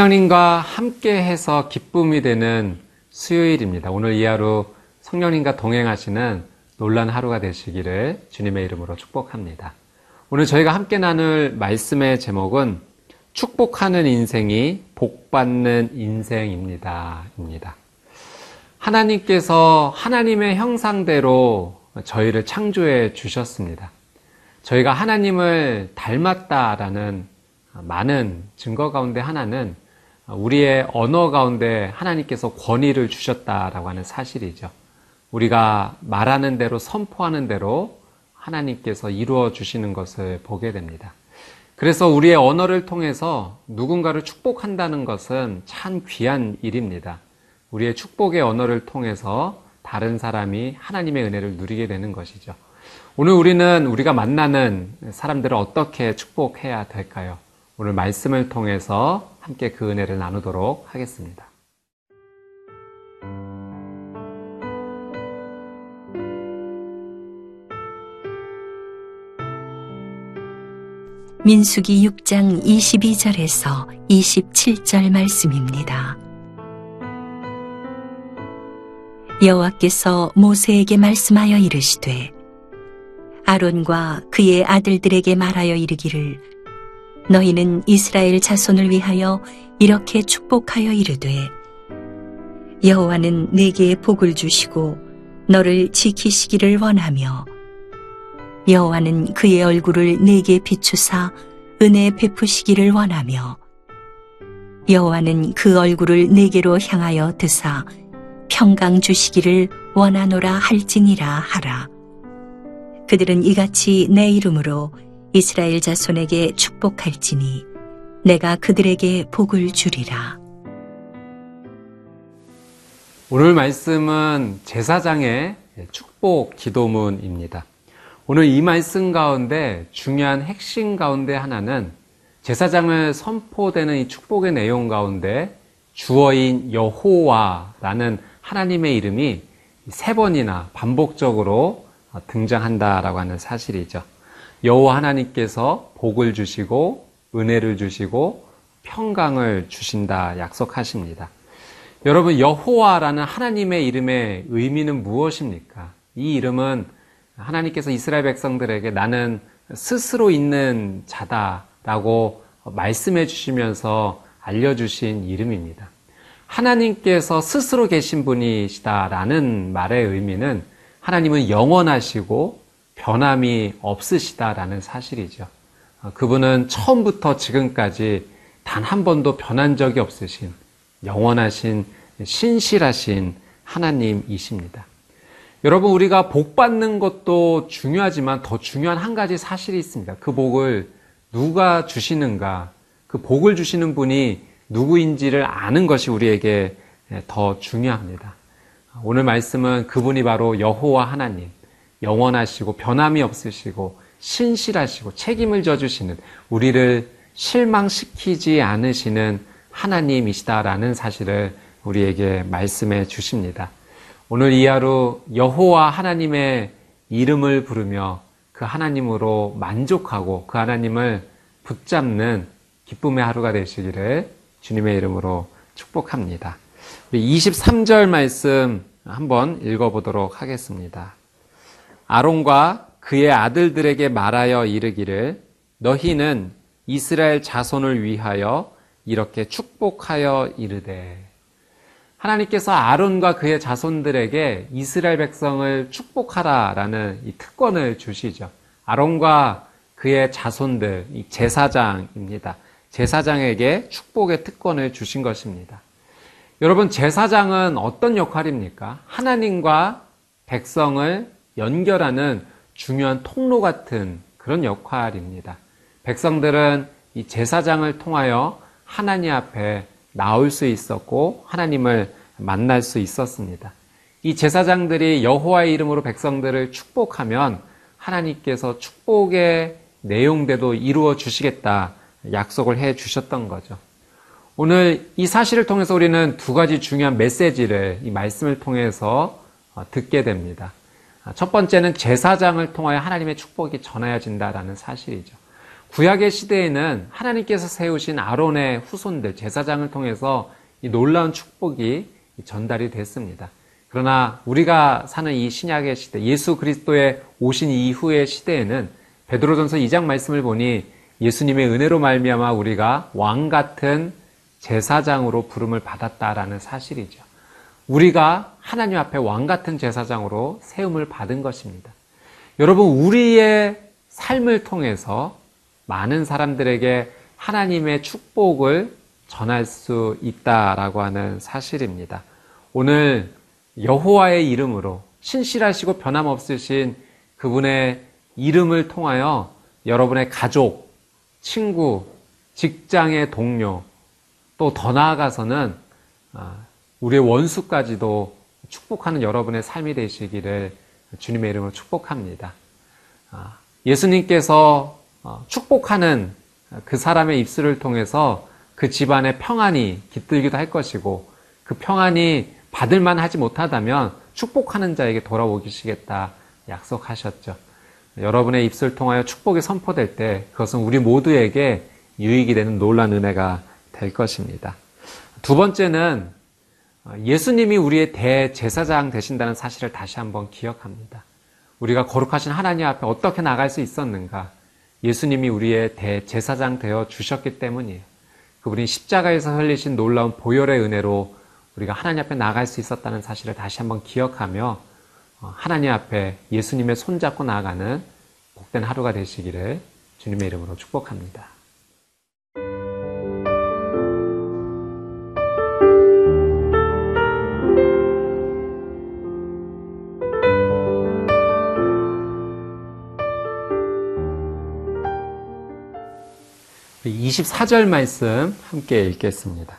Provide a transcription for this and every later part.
성령님과 함께 해서 기쁨이 되는 수요일입니다. 오늘 이 하루 성령님과 동행하시는 놀란 하루가 되시기를 주님의 이름으로 축복합니다. 오늘 저희가 함께 나눌 말씀의 제목은 축복하는 인생이 복받는 인생입니다. 입니다. 하나님께서 하나님의 형상대로 저희를 창조해 주셨습니다. 저희가 하나님을 닮았다라는 많은 증거 가운데 하나는 우리의 언어 가운데 하나님께서 권위를 주셨다라고 하는 사실이죠. 우리가 말하는 대로 선포하는 대로 하나님께서 이루어 주시는 것을 보게 됩니다. 그래서 우리의 언어를 통해서 누군가를 축복한다는 것은 참 귀한 일입니다. 우리의 축복의 언어를 통해서 다른 사람이 하나님의 은혜를 누리게 되는 것이죠. 오늘 우리는 우리가 만나는 사람들을 어떻게 축복해야 될까요? 오늘 말씀을 통해서 함께 그 은혜를 나누도록 하겠습니다. 민수기 6장 22절에서 27절 말씀입니다. 여호와께서 모세에게 말씀하여 이르시되 아론과 그의 아들들에게 말하여 이르기를 너희는 이스라엘 자손을 위하여 이렇게 축복하여 이르되 여호와는 내게 복을 주시고 너를 지키시기를 원하며 여호와는 그의 얼굴을 내게 비추사 은혜 베푸시기를 원하며 여호와는 그 얼굴을 내게로 향하여 드사 평강 주시기를 원하노라 할지니라 하라. 그들은 이같이 내 이름으로 이스라엘 자손에게 축복할지니 내가 그들에게 복을 주리라. 오늘 말씀은 제사장의 축복 기도문입니다. 오늘 이 말씀 가운데 중요한 핵심 가운데 하나는 제사장을 선포되는 이 축복의 내용 가운데 주어인 여호와라는 하나님의 이름이 세 번이나 반복적으로 등장한다라고 하는 사실이죠. 여호와 하나님께서 복을 주시고 은혜를 주시고 평강을 주신다 약속하십니다. 여러분 여호와라는 하나님의 이름의 의미는 무엇입니까? 이 이름은 하나님께서 이스라엘 백성들에게 나는 스스로 있는 자다라고 말씀해 주시면서 알려주신 이름입니다. 하나님께서 스스로 계신 분이시다라는 말의 의미는 하나님은 영원하시고 변함이 없으시다라는 사실이죠. 그분은 처음부터 지금까지 단 한 번도 변한 적이 없으신 영원하신 신실하신 하나님이십니다. 여러분, 우리가 복 받는 것도 중요하지만 더 중요한 한 가지 사실이 있습니다. 그 복을 누가 주시는가, 그 복을 주시는 분이 누구인지를 아는 것이 우리에게 더 중요합니다. 오늘 말씀은 그분이 바로 여호와 하나님, 영원하시고 변함이 없으시고 신실하시고 책임을 져주시는 우리를 실망시키지 않으시는 하나님이시다라는 사실을 우리에게 말씀해 주십니다. 오늘 이 하루 여호와 하나님의 이름을 부르며 그 하나님으로 만족하고 그 하나님을 붙잡는 기쁨의 하루가 되시기를 주님의 이름으로 축복합니다. 우리 23절 말씀 한번 읽어보도록 하겠습니다. 아론과 그의 아들들에게 말하여 이르기를 너희는 이스라엘 자손을 위하여 이렇게 축복하여 이르되 하나님께서 아론과 그의 자손들에게 이스라엘 백성을 축복하라라는 이 특권을 주시죠. 아론과 그의 자손들, 이 제사장입니다. 제사장에게 축복의 특권을 주신 것입니다. 여러분, 제사장은 어떤 역할입니까? 하나님과 백성을 연결하는 중요한 통로 같은 그런 역할입니다. 백성들은 이 제사장을 통하여 하나님 앞에 나올 수 있었고 하나님을 만날 수 있었습니다. 이 제사장들이 여호와의 이름으로 백성들을 축복하면 하나님께서 축복의 내용대로 이루어 주시겠다 약속을 해 주셨던 거죠. 오늘 이 사실을 통해서 우리는 두 가지 중요한 메시지를 이 말씀을 통해서 어, 듣게 됩니다. 첫 번째는 제사장을 통하여 하나님의 축복이 전해진다라는 사실이죠. 구약의 시대에는 하나님께서 세우신 아론의 후손들, 제사장을 통해서 이 놀라운 축복이 전달이 됐습니다. 그러나 우리가 사는 이 신약의 시대, 예수 그리스도의 오신 이후의 시대에는 베드로전서 2장 말씀을 보니 예수님의 은혜로 말미암아 우리가 왕 같은 제사장으로 부름을 받았다라는 사실이죠. 우리가 하나님 앞에 왕 같은 제사장으로 세움을 받은 것입니다. 여러분, 우리의 삶을 통해서 많은 사람들에게 하나님의 축복을 전할 수 있다라고 하는 사실입니다. 오늘 여호와의 이름으로 신실하시고 변함없으신 그분의 이름을 통하여 여러분의 가족, 친구, 직장의 동료, 또 더 나아가서는 아, 우리의 원수까지도 축복하는 여러분의 삶이 되시기를 주님의 이름으로 축복합니다. 아, 예수님께서 어, 축복하는 그 사람의 입술을 통해서 그 집안의 평안이 깃들기도 할 것이고 그 평안이 받을만 하지 못하다면 축복하는 자에게 돌아오시겠다 약속하셨죠. 여러분의 입술 통하여 축복이 선포될 때 그것은 우리 모두에게 유익이 되는 놀란 은혜가 될 것입니다. 두 번째는 예수님이 우리의 대제사장 되신다는 사실을 다시 한번 기억합니다. 우리가 거룩하신 하나님 앞에 어떻게 나갈 수 있었는가? 예수님이 우리의 대제사장 되어 주셨기 때문이에요. 그분이 십자가에서 흘리신 놀라운 보혈의 은혜로 우리가 하나님 앞에 나갈 수 있었다는 사실을 다시 한번 기억하며 어, 하나님 앞에 예수님의 손잡고 나아가는 복된 하루가 되시기를 주님의 이름으로 축복합니다. 24절 말씀 함께 읽겠습니다.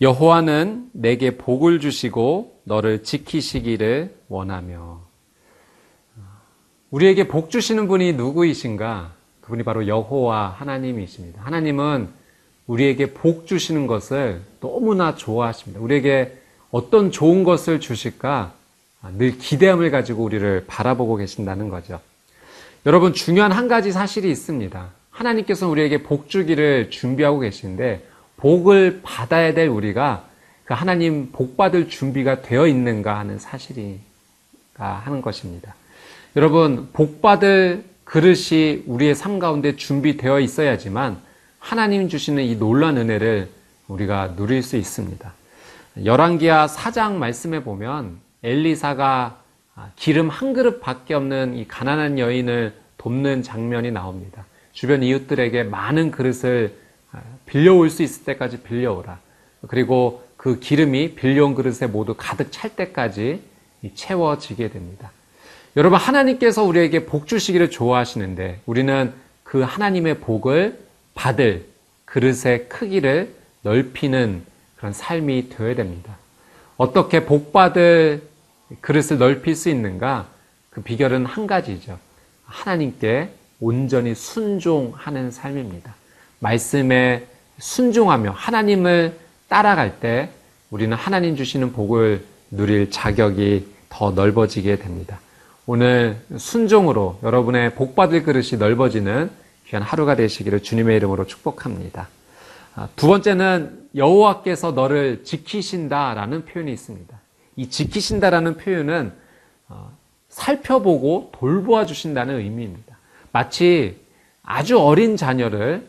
여호와는 내게 복을 주시고 너를 지키시기를 원하며 우리에게 복 주시는 분이 누구이신가? 그분이 바로 여호와 하나님이십니다. 하나님은 우리에게 복 주시는 것을 너무나 좋아하십니다. 우리에게 어떤 좋은 것을 주실까? 늘 기대함을 가지고 우리를 바라보고 계신다는 거죠. 여러분 중요한 한 가지 사실이 있습니다. 하나님께서 우리에게 복 주기를 준비하고 계신데 복을 받아야 될 우리가 그 하나님 복 받을 준비가 되어 있는가 하는 사실이 하는 것입니다. 여러분 복 받을 그릇이 우리의 삶 가운데 준비되어 있어야지만 하나님 주시는 이 놀란 은혜를 우리가 누릴 수 있습니다. 열왕기하 4장 말씀에 보면 엘리사가 기름 한 그릇밖에 없는 이 가난한 여인을 돕는 장면이 나옵니다. 주변 이웃들에게 많은 그릇을 빌려올 수 있을 때까지 빌려오라. 그리고 그 기름이 빌려온 그릇에 모두 가득 찰 때까지 채워지게 됩니다. 여러분, 하나님께서 우리에게 복 주시기를 좋아하시는데 우리는 그 하나님의 복을 받을 그릇의 크기를 넓히는 그런 삶이 되어야 됩니다. 어떻게 복 받을 그릇을 넓힐 수 있는가? 그 비결은 한 가지죠. 하나님께 온전히 순종하는 삶입니다. 말씀에 순종하며 하나님을 따라갈 때 우리는 하나님 주시는 복을 누릴 자격이 더 넓어지게 됩니다. 오늘 순종으로 여러분의 복받을 그릇이 넓어지는 귀한 하루가 되시기를 주님의 이름으로 축복합니다. 아, 두 번째는 여호와께서 너를 지키신다라는 표현이 있습니다. 이 지키신다라는 표현은 어, 살펴보고 돌보아 주신다는 의미입니다. 마치 아주 어린 자녀를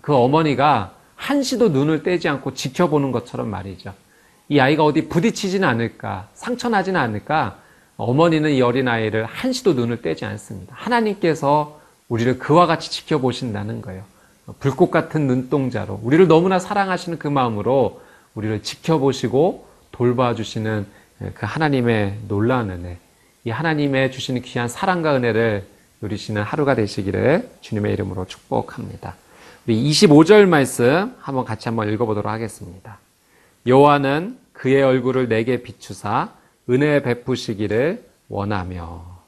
그 어머니가 한시도 눈을 떼지 않고 지켜보는 것처럼 말이죠. 이 아이가 어디 부딪히지는 않을까, 상처나지는 않을까, 어머니는 이 어린아이를 한시도 눈을 떼지 않습니다. 하나님께서 우리를 그와 같이 지켜보신다는 거예요. 불꽃 같은 눈동자로, 우리를 너무나 사랑하시는 그 마음으로 우리를 지켜보시고 돌봐주시는 그 하나님의 놀라운 은혜, 이 하나님의 주시는 귀한 사랑과 은혜를 누리시는 하루가 되시기를 주님의 이름으로 축복합니다. 우리 25절 말씀 한번 같이 한번 읽어보도록 하겠습니다. 여호와는 그의 얼굴을 내게 비추사 은혜 베푸시기를 원하며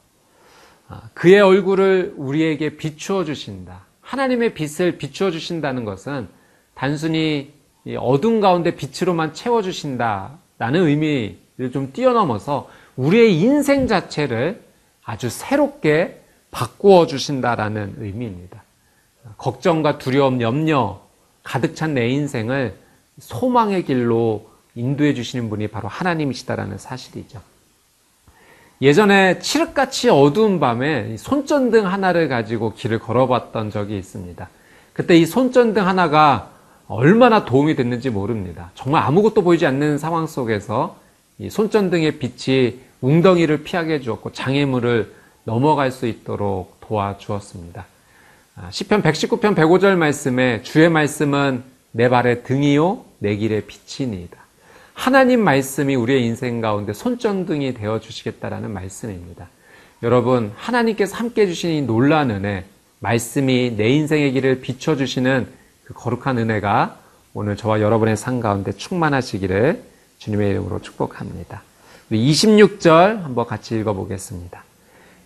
아, 그의 얼굴을 우리에게 비추어 주신다. 하나님의 빛을 비추어 주신다는 것은 단순히 어둠 가운데 빛으로만 채워 주신다라는 의미를 좀 뛰어넘어서 우리의 인생 자체를 아주 새롭게 바꾸어 주신다라는 의미입니다. 걱정과 두려움, 염려 가득 찬 내 인생을 소망의 길로 인도해 주시는 분이 바로 하나님이시다라는 사실이죠. 예전에 칠흑같이 어두운 밤에 손전등 하나를 가지고 길을 걸어봤던 적이 있습니다. 그때 이 손전등 하나가 얼마나 도움이 됐는지 모릅니다. 정말 아무것도 보이지 않는 상황 속에서 이 손전등의 빛이 웅덩이를 피하게 해주었고 장애물을 넘어갈 수 있도록 도와주었습니다. 아, 시편 119편 105절 말씀에 주의 말씀은 내 발의 등이요 내 길의 빛이니이다. 하나님 말씀이 우리의 인생 가운데 손전등이 되어 주시겠다라는 말씀입니다. 여러분 하나님께서 함께 해주신 이 놀라운 은혜 말씀이 내 인생의 길을 비춰 주시는 그 거룩한 은혜가 오늘 저와 여러분의 삶 가운데 충만하시기를 주님의 이름으로 축복합니다. 우리 26절 한번 같이 읽어 보겠습니다.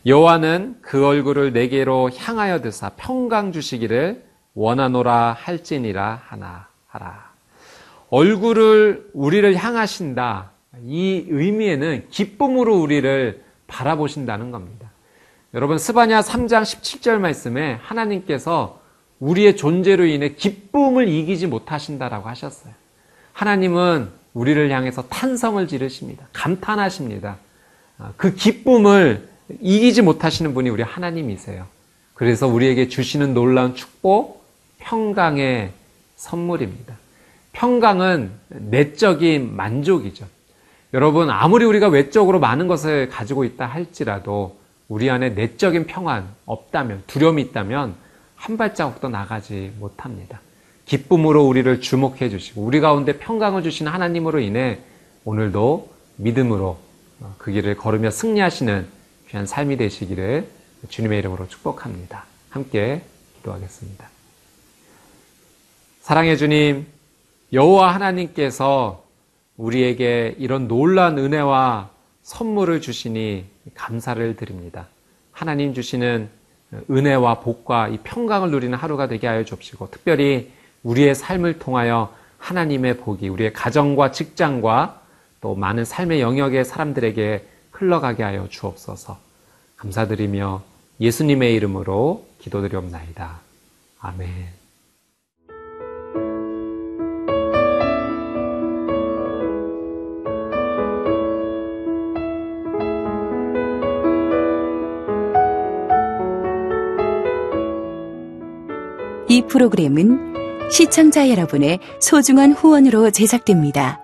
여호와는 그 얼굴을 내게로 향하여 드사 평강 주시기를 원하노라 할지니라 하나 하라. 얼굴을 우리를 향하신다. 이 의미에는 기쁨으로 우리를 바라보신다는 겁니다. 여러분 스바냐 3장 17절 말씀에 하나님께서 우리의 존재로 인해 기쁨을 이기지 못하신다라고 하셨어요. 하나님은 우리를 향해서 탄성을 지르십니다. 감탄하십니다. 아, 그 기쁨을 이기지 못하시는 분이 우리 하나님이세요. 그래서 우리에게 주시는 놀라운 축복, 평강의 선물입니다. 평강은 내적인 만족이죠. 여러분, 아무리 우리가 외적으로 많은 것을 가지고 있다 할지라도 우리 안에 내적인 평안 없다면, 두려움이 있다면 한 발자국도 나가지 못합니다. 기쁨으로 우리를 주목해 주시고 우리 가운데 평강을 주신 하나님으로 인해 오늘도 믿음으로 그 길을 걸으며 승리하시는 귀한 삶이 되시기를 주님의 이름으로 축복합니다. 함께 기도하겠습니다. 사랑해 주님, 여호와 하나님께서 우리에게 이런 놀란 은혜와 선물을 주시니 감사를 드립니다. 하나님 주시는 은혜와 복과 이 평강을 누리는 하루가 되게 하여 주옵시고 특별히 우리의 삶을 통하여 하나님의 복이 우리의 가정과 직장과 또 많은 삶의 영역의 사람들에게 흘러가게 하여 주옵소서. 감사드리며 예수님의 이름으로 기도드리옵나이다. 아멘. 이 프로그램은 시청자 여러분의 소중한 후원으로 제작됩니다.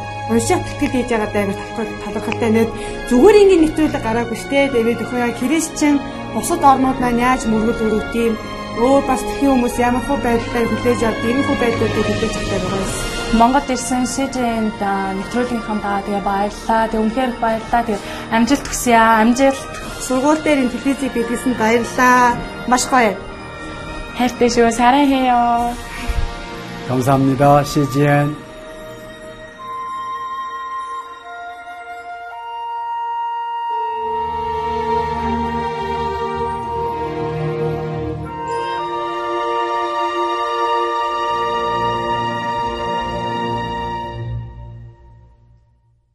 уншаад тэтгэл хийж байгаа даа талархалтай нэг зүгээр ингээд нэвтрүүлэг гараагүй штэ тэгээд өхөө яа христчэн бусад орнууд маань яаж мөргөл өрөвт юм өөр бас тхэн хүмүүс ямар хөө байдлаар хүлээж авд ийм хөө байдлуудыг хүлээж авдаг байгаа юм. Монгол ирсэн СЖН-д нэвтрүүлгийнхаа даа тэгээ баярлаа. Тэгээ үнэхээр их баярлаа. Тэгээ амжилт хүсье аа. Амжилт. Сургууль дээр ин телевизийг бидлсэн баярлаа. Маш гоё. хайртай шүү. 사랑해요. 감사합니다. CGN.